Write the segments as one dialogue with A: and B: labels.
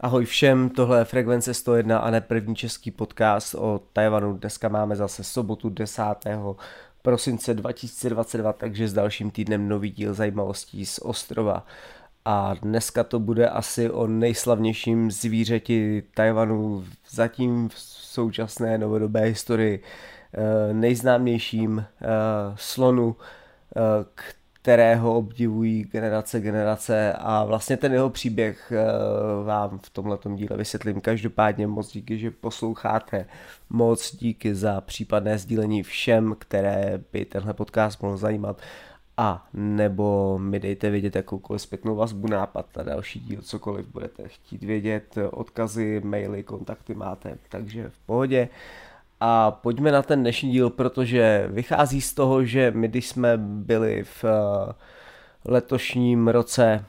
A: Ahoj všem, tohle je Frekvence 101 a ne první český podcast o Tajvanu. Dneska máme zase sobotu 10. prosince 2022, takže s dalším týdnem nový díl zajímavostí z ostrova. A dneska to bude asi o nejslavnějším zvířeti Tajvanu zatím v současné novodobé historii, eh, nejznámějším eh, slonu, eh, kterého obdivují generace generace a vlastně ten jeho příběh eh, vám v tomto díle vysvětlím. Každopádně moc díky, že posloucháte, moc díky za případné sdílení všem, které by tenhle podcast mohl zajímat a nebo mi dejte vědět jakoukoliv zpětnou vazbu, nápad na další díl, cokoliv budete chtít vědět, odkazy, maily, kontakty máte, takže v pohodě. A pojďme na ten dnešní díl, protože vychází z toho, že my když jsme byli v eh, letošním roce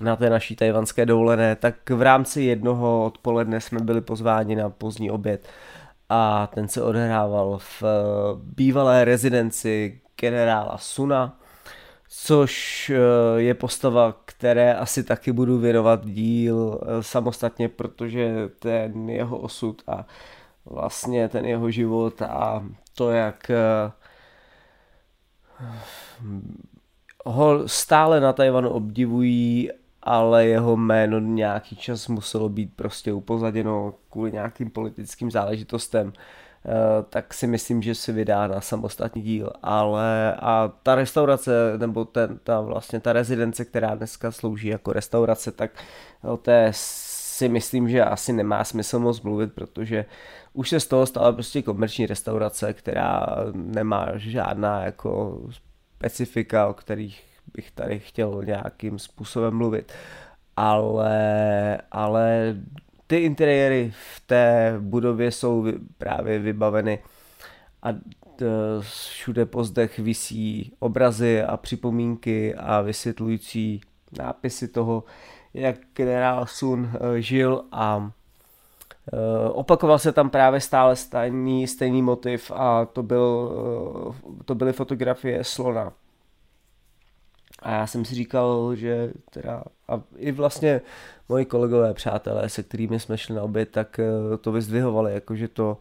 A: na té naší tajvanské dovolené, tak v rámci jednoho odpoledne jsme byli pozváni na pozdní oběd. A ten se odehrával v eh, bývalé rezidenci generála Suna, což eh, je postava, které asi taky budu věnovat díl samostatně, protože ten jeho osud a vlastně ten jeho život a to, jak eh, ho stále na Tajvanu obdivují, ale jeho jméno nějaký čas muselo být prostě upozaděno kvůli nějakým politickým záležitostem, eh, tak si myslím, že si vydá na samostatný díl, ale a ta restaurace, nebo ten, ta vlastně ta rezidence, která dneska slouží jako restaurace, tak o té si myslím, že asi nemá smysl moc mluvit, protože už se z toho stala prostě komerční restaurace, která nemá žádná jako specifika, o kterých bych tady chtěl nějakým způsobem mluvit. Ale, ale ty interiéry v té budově jsou právě vybaveny a všude po zdech visí obrazy a připomínky a vysvětlující nápisy toho, jak generál Sun eh, žil a eh, opakoval se tam právě stále stejný, stejný motiv a to, byl, eh, to byly fotografie slona. A já jsem si říkal, že teda, a i vlastně moji kolegové, přátelé, se kterými jsme šli na oběd, tak to vyzdvihovali, jako že to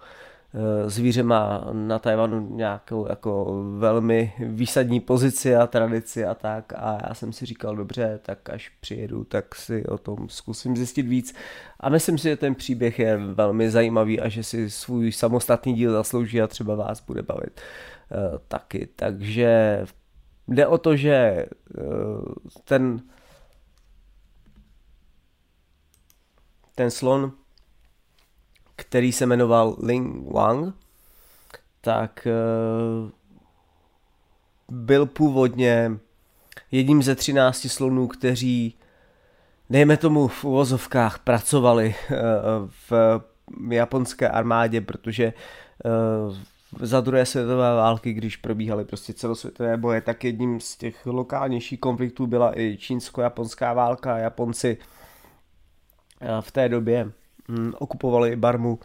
A: zvíře má na Tajvanu nějakou jako velmi výsadní pozici a tradici a tak. A já jsem si říkal, dobře, tak až přijedu, tak si o tom zkusím zjistit víc. A myslím si, že ten příběh je velmi zajímavý a že si svůj samostatný díl zaslouží a třeba vás bude bavit uh, taky, takže jde o to, že uh, ten ten slon který se jmenoval Ling Wang, tak eh, byl původně jedním ze třinácti slonů, kteří, dejme tomu v uvozovkách, pracovali eh, v japonské armádě, protože eh, za druhé světové války, když probíhaly prostě celosvětové boje, tak jedním z těch lokálnějších konfliktů byla i čínsko-japonská válka. Japonci v té době okupovali Barmu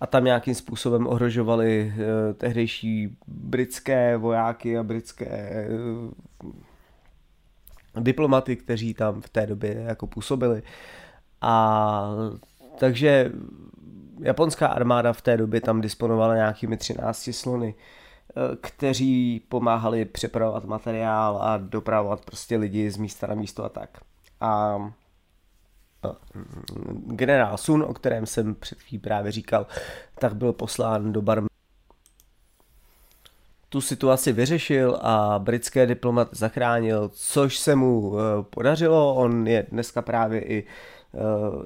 A: a tam nějakým způsobem ohrožovali uh, tehdejší britské vojáky a britské uh, diplomaty, kteří tam v té době jako působili. A takže japonská armáda v té době tam disponovala nějakými 13 slony, eh, kteří pomáhali přepravovat materiál a dopravovat prostě lidi z místa na místo a tak. A generál Sun, o kterém jsem před chvílí právě říkal, tak byl poslán do Barmy. Tu situaci vyřešil a britské diplomat zachránil, což se mu eh, podařilo. On je dneska právě i eh,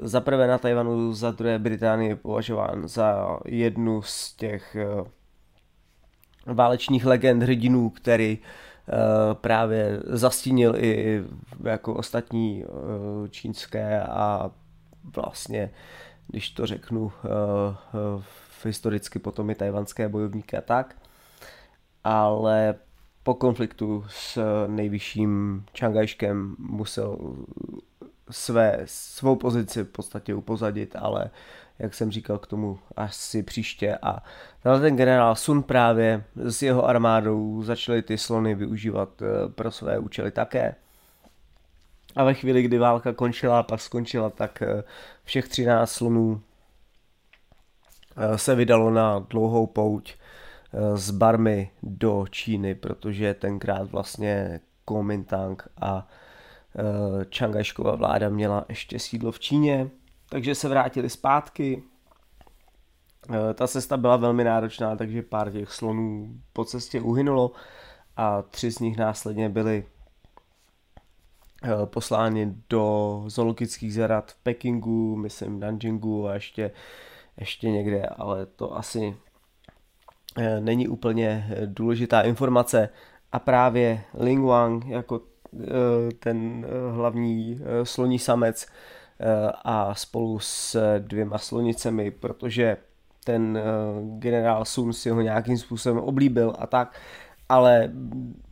A: za prvé na Tajvanu, za druhé Británii považován za jednu z těch eh, válečních legend hrdinů, který Eh, právě zastínil i jako ostatní eh, čínské a vlastně, když to řeknu eh, historicky potom i tajvanské bojovníky a tak. Ale po konfliktu s nejvyšším Čangajškem musel své, svou pozici v podstatě upozadit, ale jak jsem říkal k tomu asi příště a ten generál Sun právě s jeho armádou začali ty slony využívat eh, pro své účely také. A ve chvíli, kdy válka končila, pak skončila, tak eh, všech 13 slonů eh, se vydalo na dlouhou pouť z Barmy do Číny, protože tenkrát vlastně Kuomintang a Čangajškova vláda měla ještě sídlo v Číně takže se vrátili zpátky. Eh, ta cesta byla velmi náročná, takže pár těch slonů po cestě uhynulo a tři z nich následně byli eh, posláni do zoologických zarad v Pekingu, myslím Nanjingu a ještě, ještě někde, ale to asi eh, není úplně důležitá informace. A právě Ling Wang jako ten hlavní sloní samec a spolu s dvěma slonicemi, protože ten eh, generál Sun si ho nějakým způsobem oblíbil a tak, ale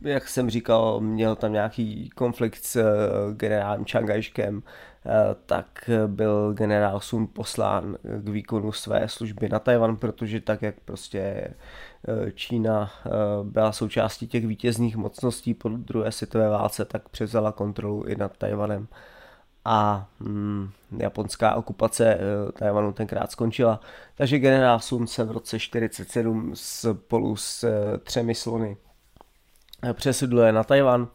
A: jak jsem říkal, měl tam nějaký konflikt s eh, generálem Čangajškem, eh, tak byl generál Sun poslán k výkonu své služby na Tajvan, protože tak, jak prostě Čína byla součástí těch vítězných mocností po druhé světové válce, tak převzala kontrolu i nad Tajvanem a hm, japonská okupace Tajvanu tenkrát skončila. Takže generál Sun se v roce 47 spolu s třemi slony eh, přesedluje na Tajvan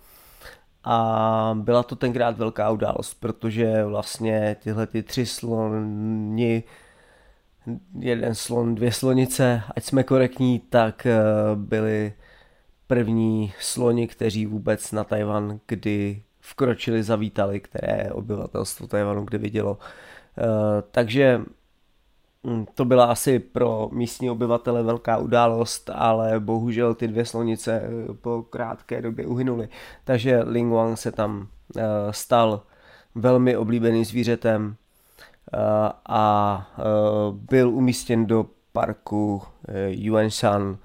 A: a byla to tenkrát velká událost, protože vlastně tyhle ty tři sloni, jeden slon, dvě slonice, ať jsme korektní, tak byli první sloni, kteří vůbec na Tajvan kdy vkročili, zavítali, které obyvatelstvo Tajvanu kdy vidělo. Eh, takže to byla asi pro místní obyvatele velká událost, ale bohužel ty dvě slonice eh, po krátké době uhynuly. Takže Ling Wang se tam eh, stal velmi oblíbeným zvířetem a byl umístěn do parku Yuanshan,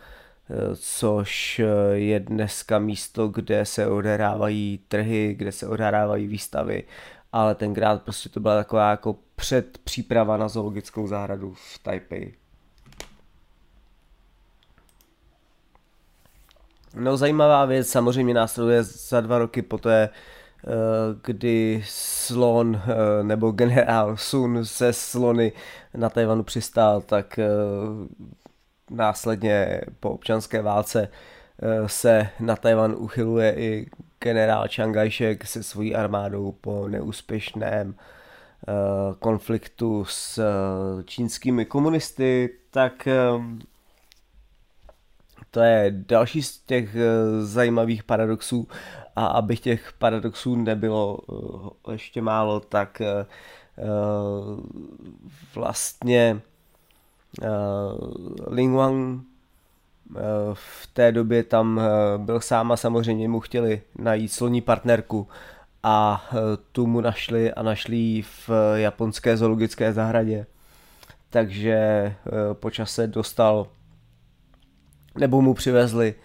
A: což je dneska místo, kde se odehrávají trhy, kde se odehrávají výstavy, ale tenkrát prostě to byla taková jako předpříprava na zoologickou zahradu v Taipei. No zajímavá věc samozřejmě následuje za dva roky poté, eh, kdy slon eh, nebo generál Sun se slony na Tajvanu přistál, tak eh, následně po občanské válce se na Tajvan uchyluje i generál Čangajšek se svojí armádou po neúspěšném konfliktu s eh, čínskými komunisty, tak to je další z těch zajímavých paradoxů. A aby těch paradoxů nebylo ještě málo, tak vlastně Ling Wang v té době tam byl sám a samozřejmě mu chtěli najít sloní partnerku a tu mu našli a našli v japonské zoologické zahradě. Takže po čase dostal nebo mu přivezli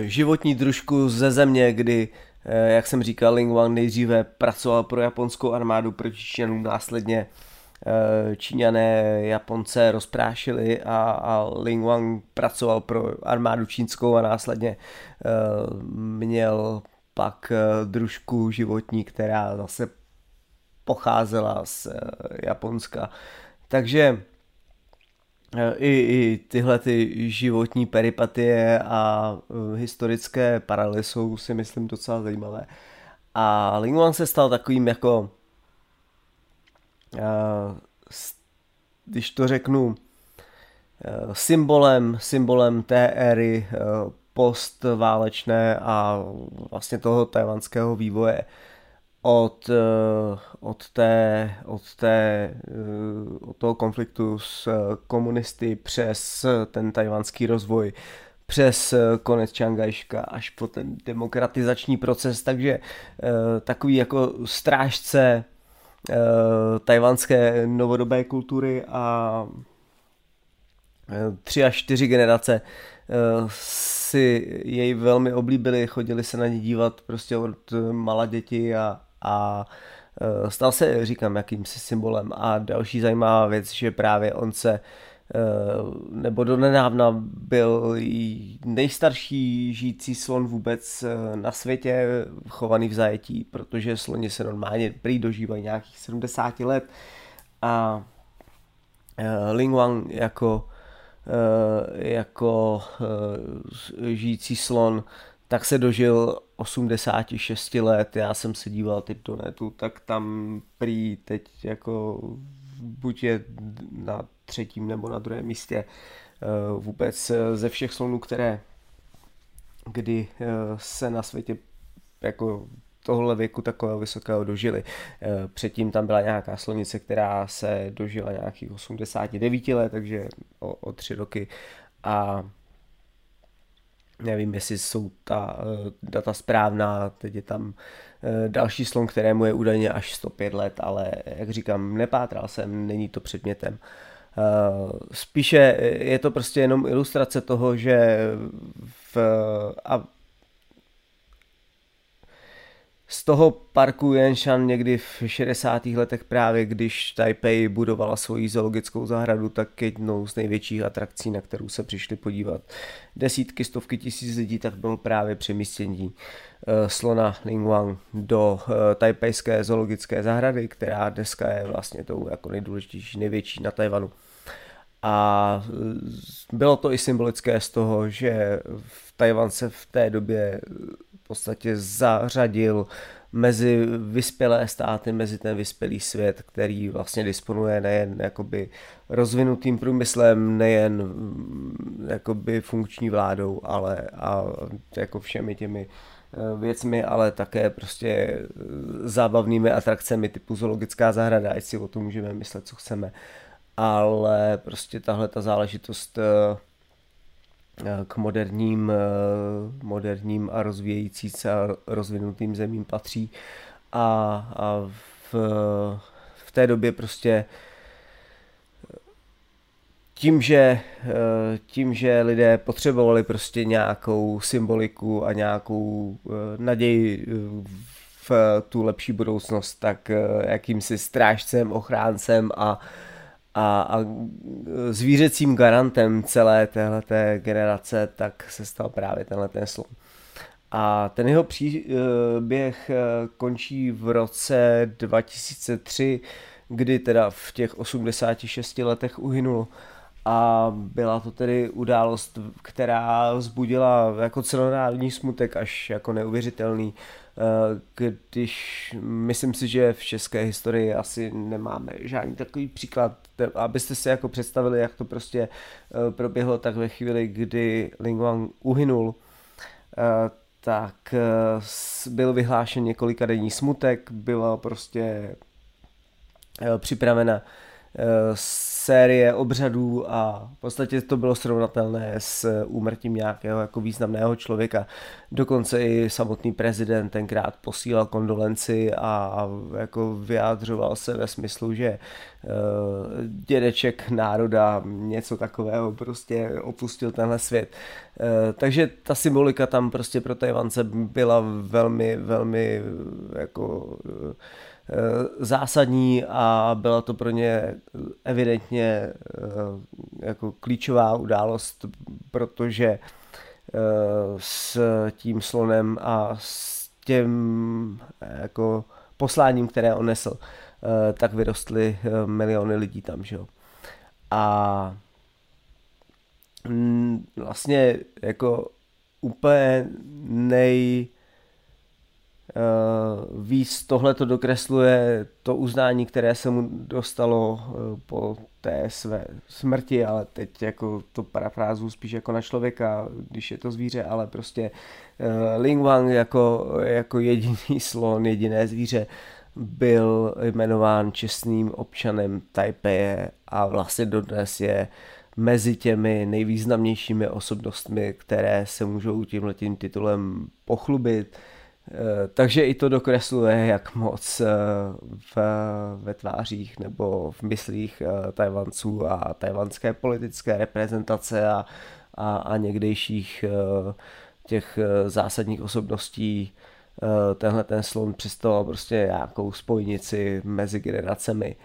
A: životní družku ze země, kdy jak jsem říkal, Ling Wang nejdříve pracoval pro japonskou armádu proti Číňanům, následně Číňané Japonce rozprášili a, a Ling Wang pracoval pro armádu čínskou a následně uh, měl pak uh, družku životní, která zase pocházela z Japonska. Takže i, i tyhle ty životní peripatie a historické paralely jsou si myslím docela zajímavé. A Ling Wang se stal takovým jako když to řeknu, symbolem, symbolem té éry postválečné a vlastně toho tajvanského vývoje od, od, té, od, té, od toho konfliktu s komunisty přes ten tajvanský rozvoj, přes konec Čangajška až po ten demokratizační proces, takže takový jako strážce Eh, tajvanské novodobé kultury a tři až čtyři generace si jej velmi oblíbili, chodili se na ně dívat prostě od mala děti a, a stal se, říkám, jakýmsi symbolem. A další zajímavá věc, že právě on se nebo donedávna byl nejstarší žijící slon vůbec na světě, chovaný v zajetí, protože sloni se normálně prý dožívají nějakých 70 let. A Ling Wang jako Eh, jako eh, žijící slon, tak se dožil 86 let, já jsem se díval teď do netu, tak tam prý teď jako buď je na třetím nebo na druhém místě eh, vůbec ze všech slonů, které kdy se na světě jako tohle věku takového vysokého dožili. Eh, předtím tam byla nějaká slonice, která se dožila nějakých 89 let, takže o, o tři roky a nevím, jestli jsou ta data správná, teď je tam další slon, kterému je údajně až 105 let, ale jak říkám, nepátral jsem, není to předmětem. Uh, spíše je to prostě jenom ilustrace toho, že v, a z toho parku Yanshan někdy v 60. letech právě, když Taipei budovala svoji zoologickou zahradu, tak jednou z největších atrakcí, na kterou se přišli podívat desítky, stovky tisíc lidí, tak bylo právě přemístění uh, slona Lingwang do uh, tajpejské zoologické zahrady, která dneska je vlastně tou jako nejdůležitější, největší na Tajvanu. A eh, bylo to i symbolické z toho, že v Tajvan se v té době podstatě zařadil mezi vyspělé státy, mezi ten vyspělý svět, který vlastně disponuje nejen jakoby rozvinutým průmyslem, nejen mm, jakoby funkční vládou, ale a jako všemi těmi eh, věcmi, ale také prostě eh, zábavnými atrakcemi typu zoologická zahrada, ať si o tom můžeme myslet, co chceme. Ale prostě tahle ta záležitost Eh, k moderním, eh, moderním a rozvíjející se a rozvinutým zemím patří. A, a v, v té době prostě tím že, eh, tím, že lidé potřebovali prostě nějakou symboliku a nějakou naději v tu lepší budoucnost, tak jakýmsi strážcem, ochráncem a a, a zvířecím garantem celé téhleté generace, tak se stal právě tenhle ten slon. A ten jeho příběh eh, končí v roce 2003, kdy teda v těch 86 letech uhynul. A byla to tedy událost, která vzbudila jako celonárodní smutek až jako neuvěřitelný. Eh, když myslím si, že v české historii asi nemáme žádný takový příklad, abyste si jako představili, jak to prostě eh, proběhlo tak ve chvíli, kdy Ling Wang uhynul, eh, tak byl vyhlášen několika denní smutek, byla prostě připravena série obřadů a v podstatě to bylo srovnatelné s úmrtím nějakého jako významného člověka. Dokonce i samotný prezident tenkrát posílal kondolenci a jako vyjádřoval se ve smyslu, že uh, dědeček národa něco takového prostě opustil tenhle svět. Takže ta symbolika tam prostě pro Tajvance byla velmi, velmi jako Eh, zásadní a byla to pro ně evidentně eh, jako klíčová událost, protože eh, s tím slonem a s tím jako posláním, které on nesl, tak vyrostly miliony lidí tam, že jo. A vlastně jako úplně nej víc tohle to dokresluje to uznání, které se mu dostalo uh, po té své smrti, ale teď jako to parafrázu spíš jako na člověka, když je to zvíře, ale prostě uh, Ling Wang jako, jako jediný slon, jediné zvíře byl jmenován čestným občanem Taipeje a vlastně dodnes je mezi těmi nejvýznamnějšími osobnostmi, které se můžou tímhletím titulem pochlubit. Takže i to dokresluje, jak moc v, ve tvářích nebo v myslích Tajvanců a tajvanské politické reprezentace a, a, a někdejších těch zásadních osobností tenhle ten slon představoval prostě nějakou spojnici mezi generacemi.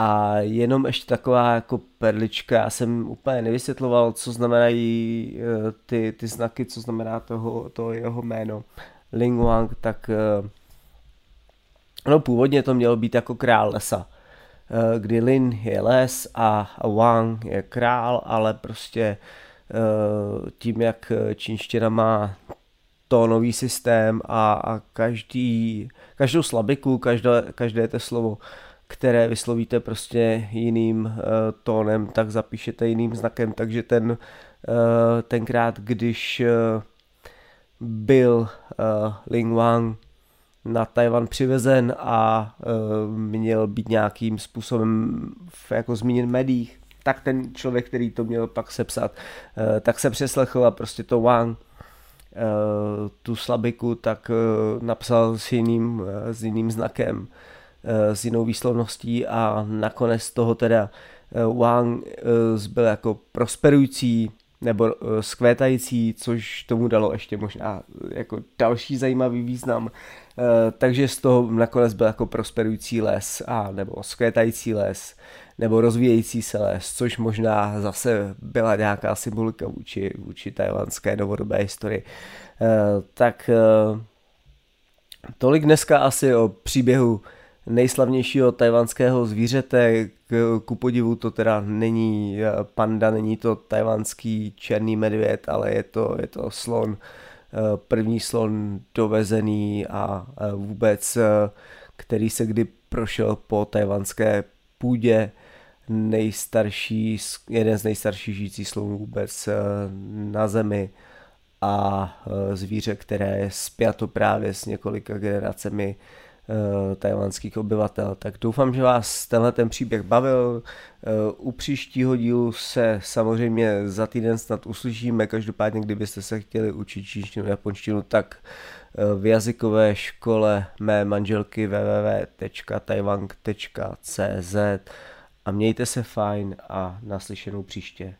A: A jenom ještě taková jako perlička, já jsem úplně nevysvětloval, co znamenají eh, ty, ty znaky, co znamená toho, to jeho jméno. Ling Wang, tak eh, no původně to mělo být jako král lesa, eh, kdy Lin je les a Wang je král, ale prostě tím, jak čínština má tónový systém a, a každý, každou slabiku, každé, každé to slovo které vyslovíte prostě jiným uh, tónem, tak zapíšete jiným znakem, takže ten uh, tenkrát, když uh, byl uh, Ling Wang na Tajvan přivezen a uh, měl být nějakým způsobem v, jako zmíněn v médiích, tak ten člověk, který to měl pak sepsat, uh, tak se přeslechl a prostě to Wang tu slabiku tak napsal s jiným, s jiným znakem. S jinou výslovností a nakonec toho teda Wang eh, byl jako prosperující nebo skvétající, což tomu dalo ještě možná jako další zajímavý význam. Takže z toho nakonec byl jako prosperující les a nebo skvétající les nebo rozvíjející se les, což možná zase byla nějaká symbolika vůči, vůči tajvanské novodobé historii. Tak tolik dneska asi o příběhu nejslavnějšího tajvanského zvířete, k, ku podivu to teda není eh, panda, není to tajvanský černý medvěd, ale je to, je to slon, eh, první slon dovezený a eh, vůbec, který se kdy prošel po tajvanské půdě, nejstarší, jeden z nejstarších žijících slonů vůbec na zemi a zvíře, které je spjato právě s několika generacemi tajvanských obyvatel. Tak doufám, že vás tenhle ten příběh bavil. Eh, u příštího dílu se samozřejmě za týden snad uslyšíme. Každopádně, kdybyste se chtěli učit čínštinu, japonštinu, tak eh, v jazykové škole mé manželky www.taiwang.cz a mějte se fajn a naslyšenou příště.